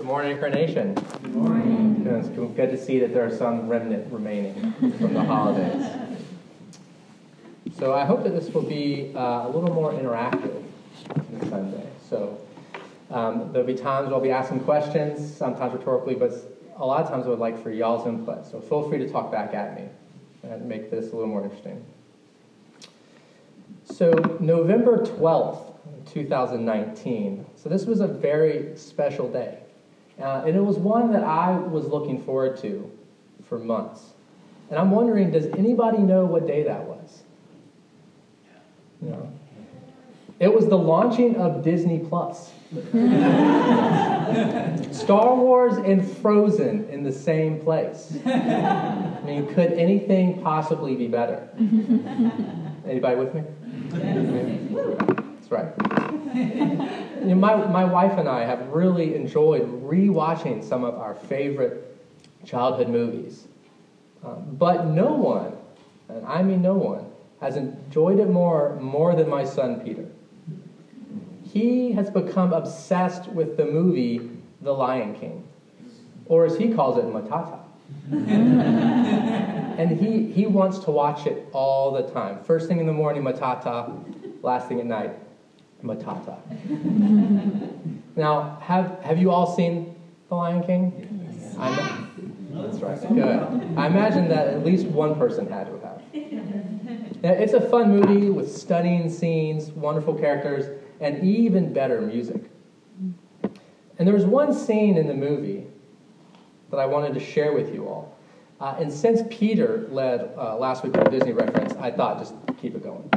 Good morning, Incarnation. Good morning. It's good to see that there are some remnant remaining from the holidays. So I hope that this will be uh, a little more interactive this Sunday. So um, there'll be times where I'll be asking questions, sometimes rhetorically, but a lot of times I would like for y'all's input. So feel free to talk back at me and make this a little more interesting. So November 12th, 2019. So this was a very special day. Uh, and it was one that I was looking forward to for months. And I'm wondering, does anybody know what day that was? No. It was the launching of Disney Plus. Star Wars and Frozen in the same place. I mean, could anything possibly be better? Anybody with me? Right. You know, my, my wife and I have really enjoyed rewatching some of our favorite childhood movies. Uh, but no one, and I mean no one, has enjoyed it more more than my son Peter. He has become obsessed with the movie The Lion King, or as he calls it, Matata. and he, he wants to watch it all the time. First thing in the morning, Matata. Last thing at night, Matata. now, have, have you all seen The Lion King? Yes. I That's right. Good. I imagine that at least one person had to have. Now, it's a fun movie with stunning scenes, wonderful characters, and even better music. And there was one scene in the movie that I wanted to share with you all. Uh, and since Peter led uh, last week with a Disney reference, I thought just keep it going.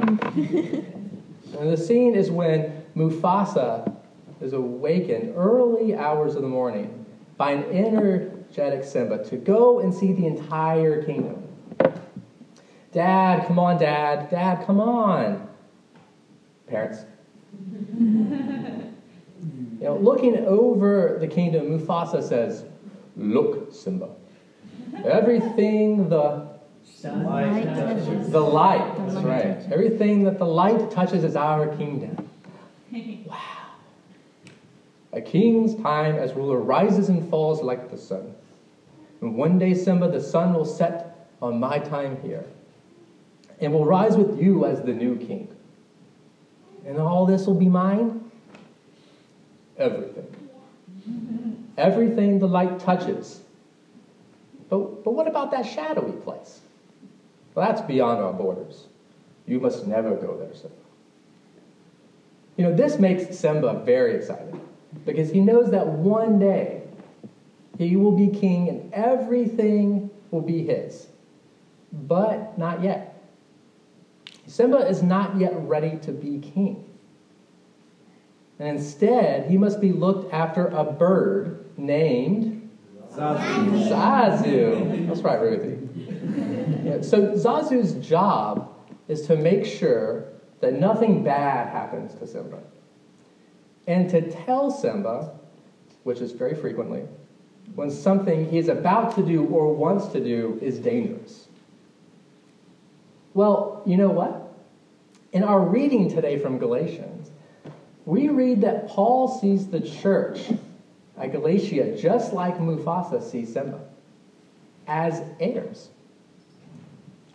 and the scene is when Mufasa is awakened early hours of the morning by an energetic Simba to go and see the entire kingdom. Dad, come on, Dad. Dad, come on. Parents. you know, looking over the kingdom, Mufasa says, Look, Simba. Everything the light touches. the light, that's right. Everything that the light touches is our kingdom. Wow. A king's time as ruler rises and falls like the sun. And one day, Simba, the sun will set on my time here and will rise with you as the new king. And all this will be mine? Everything. Everything the light touches. But, but what about that shadowy place? Well, that's beyond our borders. You must never go there, Simba. You know, this makes Simba very excited because he knows that one day he will be king and everything will be his. But not yet. Simba is not yet ready to be king. And instead, he must be looked after a bird named Zazu. Zazu. That's right, Ruthie. So Zazu's job is to make sure that nothing bad happens to Simba. And to tell Simba, which is very frequently, when something he's about to do or wants to do is dangerous. Well, you know what? In our reading today from Galatians, we read that Paul sees the church at Galatia just like Mufasa sees Simba as heirs,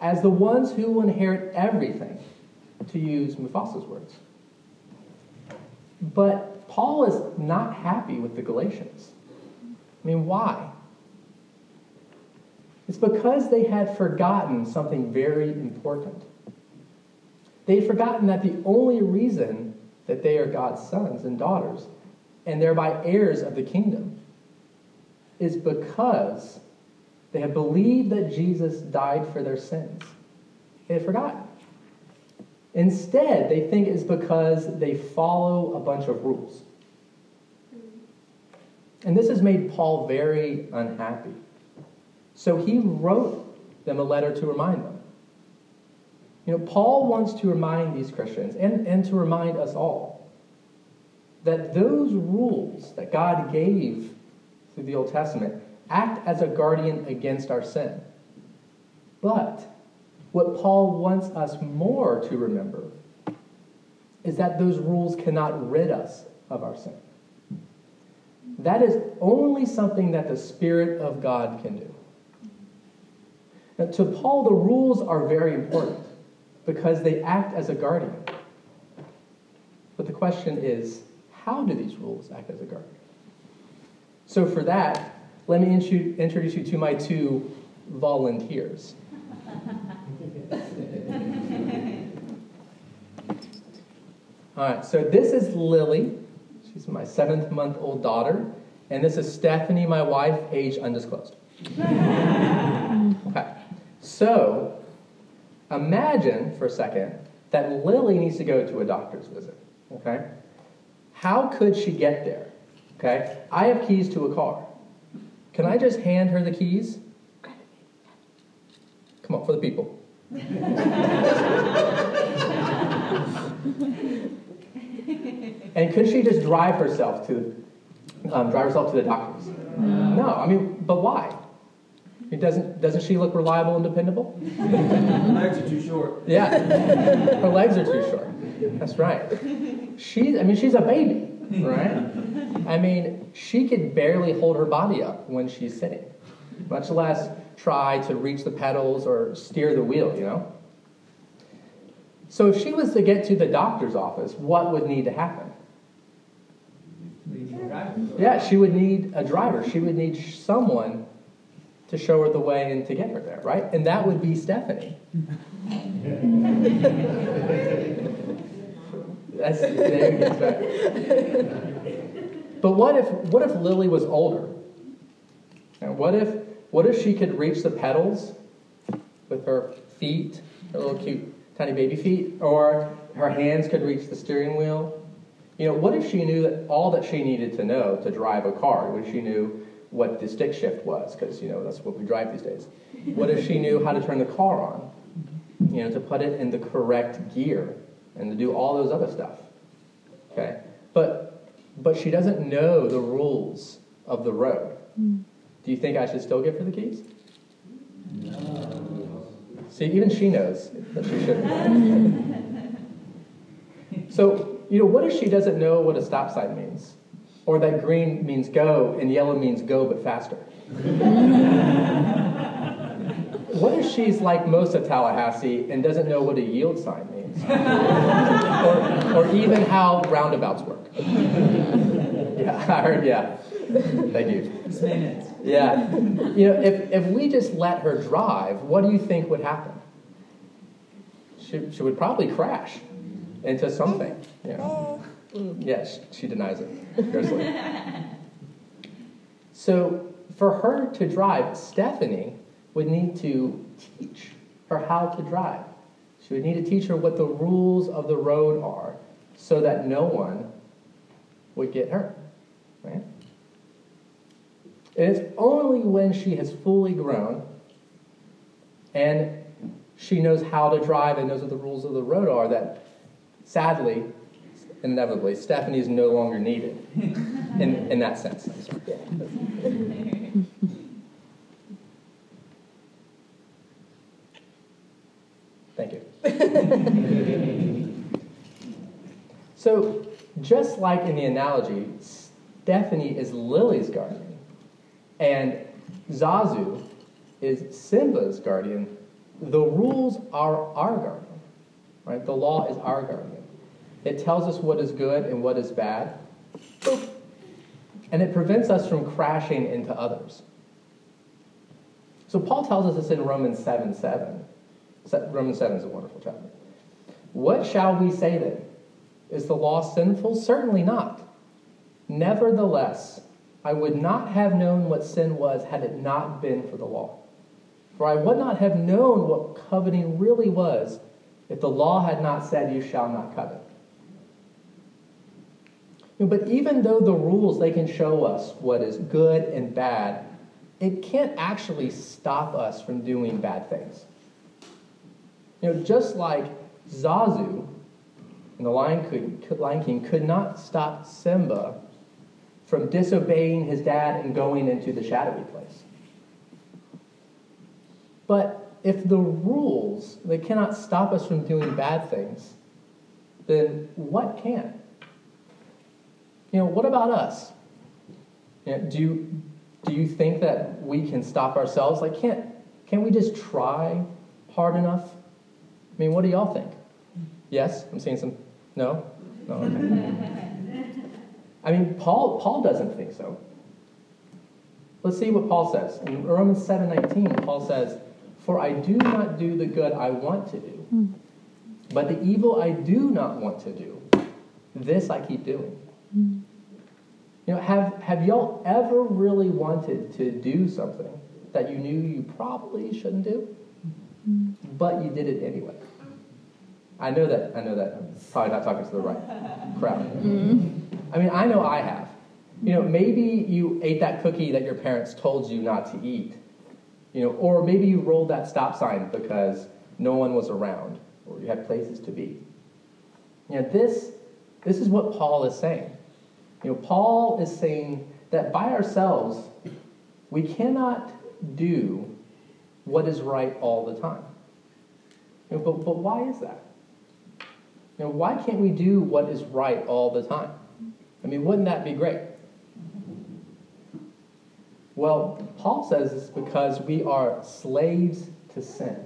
as the ones who will inherit everything, to use Mufasa's words. But Paul is not happy with the Galatians. I mean, why? It's because they had forgotten something very important. They'd forgotten that the only reason that they are God's sons and daughters, and thereby heirs of the kingdom, is because they have believed that Jesus died for their sins. They had forgotten. Instead, they think it's because they follow a bunch of rules. And this has made Paul very unhappy. So he wrote them a letter to remind them. You know, Paul wants to remind these Christians and, and to remind us all that those rules that God gave through the Old Testament act as a guardian against our sin. But what Paul wants us more to remember is that those rules cannot rid us of our sin. that is only something that the Spirit of God can do. Now, to Paul, the rules are very important because they act as a guardian. But the question is, how do these rules act as a guardian? So, for that, let me introduce you to my two volunteers. All right, so this is Lily. She's my seventh month old daughter. And this is Stephanie, my wife, age undisclosed. okay, so imagine for a second that Lily needs to go to a doctor's visit. Okay? How could she get there? Okay? I have keys to a car. Can I just hand her the keys? Come on, for the people. and could she just drive herself to um, drive herself to the doctors? No. I mean, but why? It doesn't doesn't she look reliable and dependable? Her legs are too short. Yeah, her legs are too short. That's right. She's I mean she's a baby, right? I mean she could barely hold her body up when she's sitting, much less try to reach the pedals or steer the wheel. You know. So if she was to get to the doctor's office, what would need to happen? Yeah, she would need a driver. She would need someone to show her the way and to get her there, right? And that would be Stephanie. That's But what if what if Lily was older? What if what if she could reach the pedals with her feet, her little cute tiny baby feet, or her hands could reach the steering wheel? You know, what if she knew that all that she needed to know to drive a car? If she knew what the stick shift was? Because, you know, that's what we drive these days. What if she knew how to turn the car on? You know, to put it in the correct gear and to do all those other stuff. Okay? But, but she doesn't know the rules of the road. Mm. Do you think I should still give her the keys? No. See, even she knows that she shouldn't. so, you know, what if she doesn't know what a stop sign means? Or that green means go and yellow means go but faster? what if she's like most of Tallahassee and doesn't know what a yield sign means? or, or even how roundabouts work? yeah, I heard, yeah. Thank you. Yeah. You know, if, if we just let her drive, what do you think would happen? She, she would probably crash into something. You know? Yes, she denies it, so for her to drive, Stephanie would need to teach her how to drive. She would need to teach her what the rules of the road are so that no one would get hurt. Right? And it's only when she has fully grown and she knows how to drive and knows what the rules of the road are that sadly, inevitably, Stephanie is no longer needed in, in that sense. Thank you. So, just like in the analogy, Stephanie is Lily's guardian, and Zazu is Simba's guardian. The rules are our guardian, right? The law is our guardian. It tells us what is good and what is bad. And it prevents us from crashing into others. So Paul tells us this in Romans 7 7. Romans 7 is a wonderful chapter. What shall we say then? Is the law sinful? Certainly not. Nevertheless, I would not have known what sin was had it not been for the law. For I would not have known what coveting really was if the law had not said, You shall not covet. But even though the rules, they can show us what is good and bad, it can't actually stop us from doing bad things. You know, just like Zazu and the Lion, Lion King could not stop Simba from disobeying his dad and going into the shadowy place. But if the rules, they cannot stop us from doing bad things, then what can? You know, what about us? You know, do, you, do you think that we can stop ourselves? Like, can't, can't we just try hard enough? I mean, what do y'all think? Yes? I'm seeing some. No? No? Okay. I mean, Paul, Paul doesn't think so. Let's see what Paul says. In Romans 7:19, Paul says, "For I do not do the good I want to do, hmm. but the evil I do not want to do, this I keep doing." Hmm. You know, have, have y'all ever really wanted to do something that you knew you probably shouldn't do, hmm. but you did it anyway? I know that. I know that. I'm probably not talking to the right crowd. Mm-hmm. I mean, I know I have. You know, maybe you ate that cookie that your parents told you not to eat. You know, or maybe you rolled that stop sign because no one was around or you had places to be. You know, this this is what Paul is saying. You know, Paul is saying that by ourselves we cannot do what is right all the time. You know, but, but why is that? You know, why can't we do what is right all the time? I mean, wouldn't that be great? Well, Paul says it's because we are slaves to sin.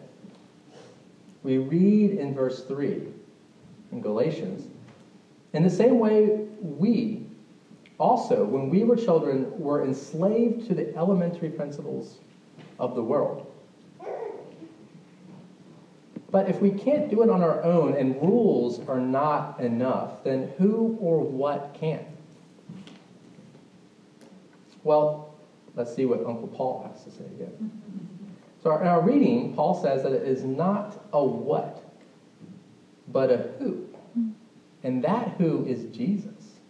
We read in verse 3 in Galatians, in the same way, we also, when we were children, were enslaved to the elementary principles of the world. But if we can't do it on our own and rules are not enough, then who or what can? Well, let's see what Uncle Paul has to say again. So, in our reading, Paul says that it is not a what, but a who. And that who is Jesus.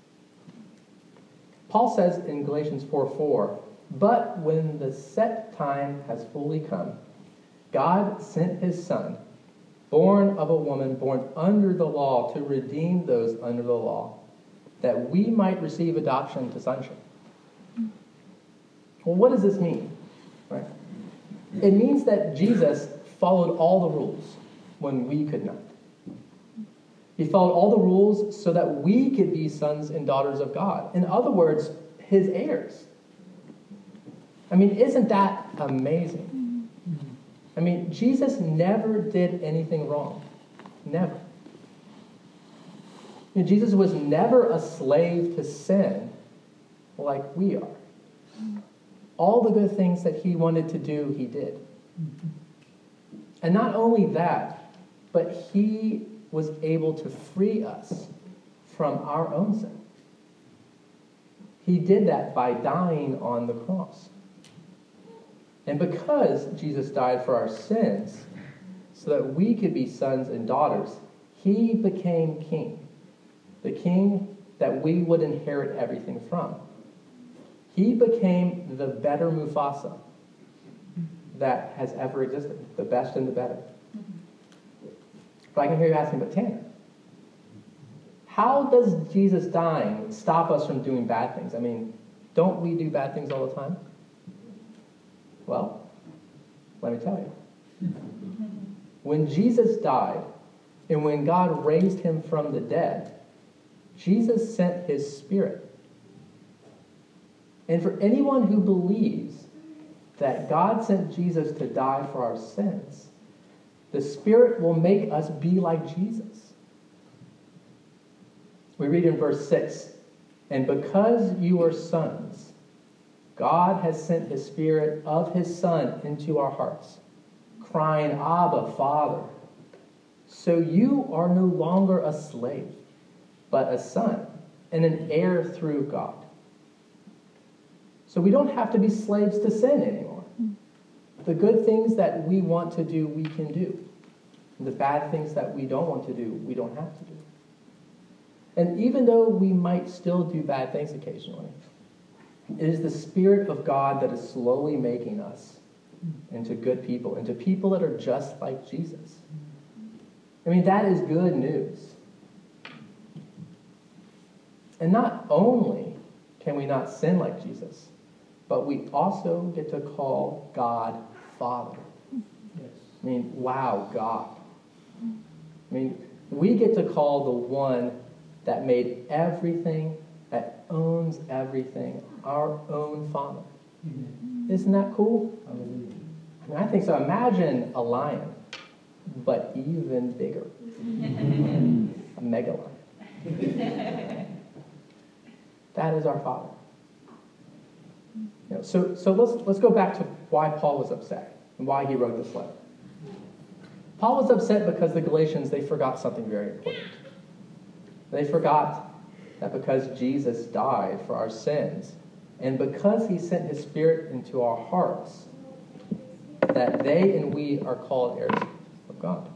Paul says in Galatians 4 4, but when the set time has fully come, God sent his Son, born of a woman, born under the law, to redeem those under the law, that we might receive adoption to sonship. Well, what does this mean? Right? It means that Jesus followed all the rules when we could not. He followed all the rules so that we could be sons and daughters of God. In other words, his heirs. I mean, isn't that amazing? I mean, Jesus never did anything wrong. Never. You know, Jesus was never a slave to sin like we are. All the good things that he wanted to do, he did. And not only that, but he was able to free us from our own sin. He did that by dying on the cross. And because Jesus died for our sins, so that we could be sons and daughters, he became king. The king that we would inherit everything from. He became the better Mufasa that has ever existed, the best and the better. But I can hear you asking, but Tanner, how does Jesus dying stop us from doing bad things? I mean, don't we do bad things all the time? Well, let me tell you. When Jesus died and when God raised him from the dead, Jesus sent his spirit. And for anyone who believes that God sent Jesus to die for our sins, the Spirit will make us be like Jesus. We read in verse 6 And because you are sons, God has sent the Spirit of His Son into our hearts, crying, Abba, Father. So you are no longer a slave, but a son, and an heir through God. So we don't have to be slaves to sin anymore. The good things that we want to do, we can do. And the bad things that we don't want to do, we don't have to do. And even though we might still do bad things occasionally, it is the Spirit of God that is slowly making us into good people, into people that are just like Jesus. I mean, that is good news. And not only can we not sin like Jesus, but we also get to call God Father. Yes. I mean, wow, God. I mean, we get to call the one that made everything, owns everything, our own Father. Isn't that cool? I mean, I think so. Imagine a lion, but even bigger. a mega lion. that is our Father. You know, so so let's, let's go back to why Paul was upset and why he wrote this letter. Paul was upset because the Galatians, they forgot something very important. They forgot that because Jesus died for our sins, and because he sent his Spirit into our hearts, that they and we are called heirs of God.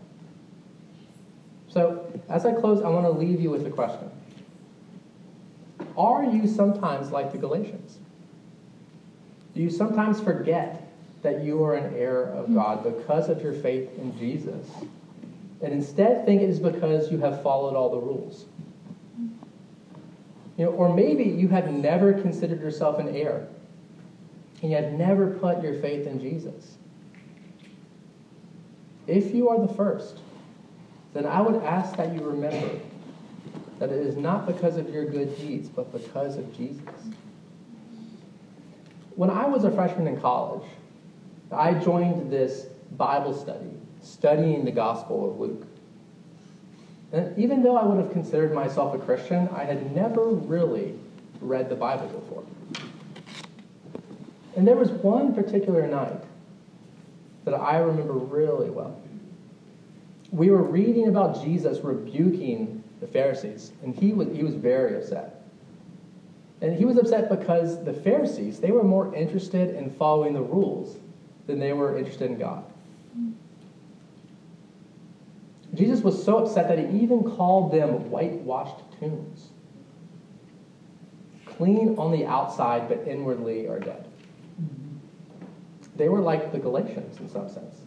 So, as I close, I want to leave you with a question Are you sometimes like the Galatians? Do you sometimes forget that you are an heir of God because of your faith in Jesus, and instead think it is because you have followed all the rules. You know, or maybe you have never considered yourself an heir, and you have never put your faith in Jesus. If you are the first, then I would ask that you remember that it is not because of your good deeds, but because of Jesus. When I was a freshman in college, I joined this Bible study, studying the Gospel of Luke. And even though I would have considered myself a Christian, I had never really read the Bible before. And there was one particular night that I remember really well. We were reading about Jesus rebuking the Pharisees, and he was, he was very upset. And he was upset because the Pharisees, they were more interested in following the rules than they were interested in God. Jesus was so upset that he even called them whitewashed tombs. Clean on the outside, but inwardly are dead. They were like the Galatians in some sense.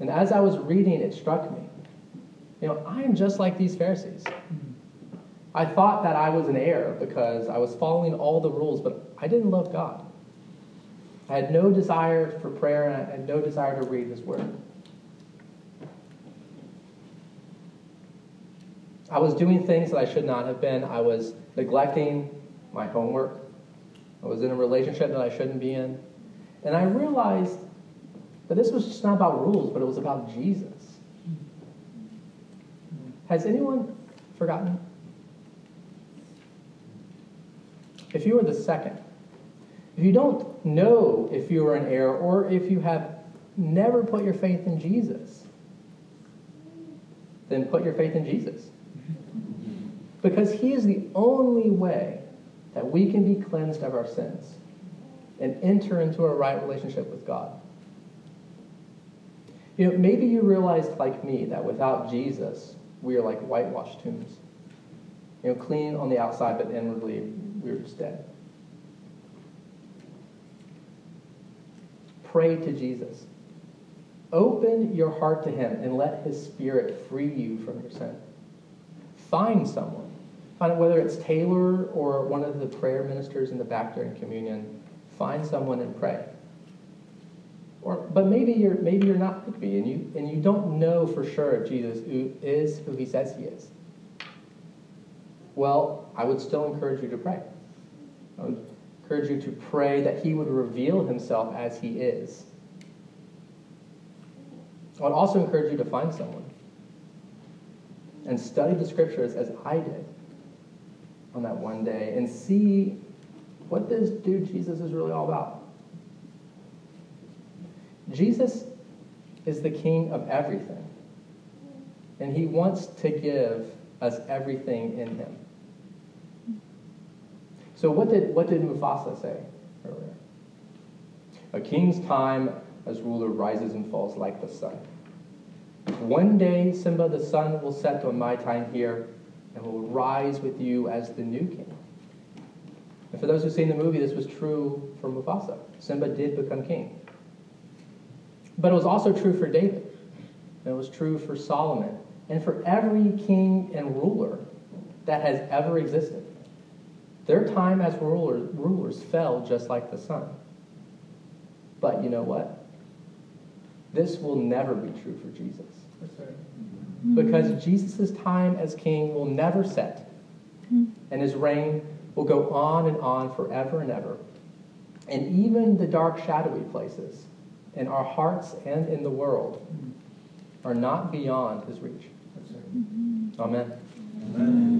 And as I was reading, it struck me. You know, I am just like these Pharisees. I thought that I was an heir because I was following all the rules, but I didn't love God. I had no desire for prayer and I had no desire to read his word. I was doing things that I should not have been. I was neglecting my homework. I was in a relationship that I shouldn't be in. And I realized that this was just not about rules, but it was about Jesus. Has anyone forgotten? If you are the second, if you don't know if you are an heir or if you have never put your faith in Jesus, then put your faith in Jesus. Because he is the only way that we can be cleansed of our sins and enter into a right relationship with God. You know, maybe you realized, like me, that without Jesus, we are like whitewashed tombs. You know, clean on the outside, but inwardly, we're just dead. Pray to Jesus. Open your heart to Him and let His Spirit free you from your sin. Find someone. Find whether it's Taylor or one of the prayer ministers in the back during communion. Find someone and pray. Or, but maybe you're maybe you're not me and you and you don't know for sure if Jesus is who He says He is. Well, I would still encourage you to pray. I would encourage you to pray that He would reveal Himself as He is. I would also encourage you to find someone and study the scriptures as I did on that one day and see what this dude Jesus is really all about. Jesus is the king of everything, and he wants to give us everything in him. So what did, what did Mufasa say earlier? A king's time as ruler rises and falls like the sun. One day, Simba, the sun will set on my time here and will rise with you as the new king. And for those who've seen the movie, this was true for Mufasa. Simba did become king. But it was also true for David. And it was true for Solomon. And for every king and ruler that has ever existed. Their time as rulers, rulers fell just like the sun. But you know what? This will never be true for Jesus. Mm-hmm. Because Jesus' time as king will never set, mm-hmm. and his reign will go on and on forever and ever. And even the dark, shadowy places in our hearts and in the world mm-hmm. are not beyond his reach. Amen. Amen.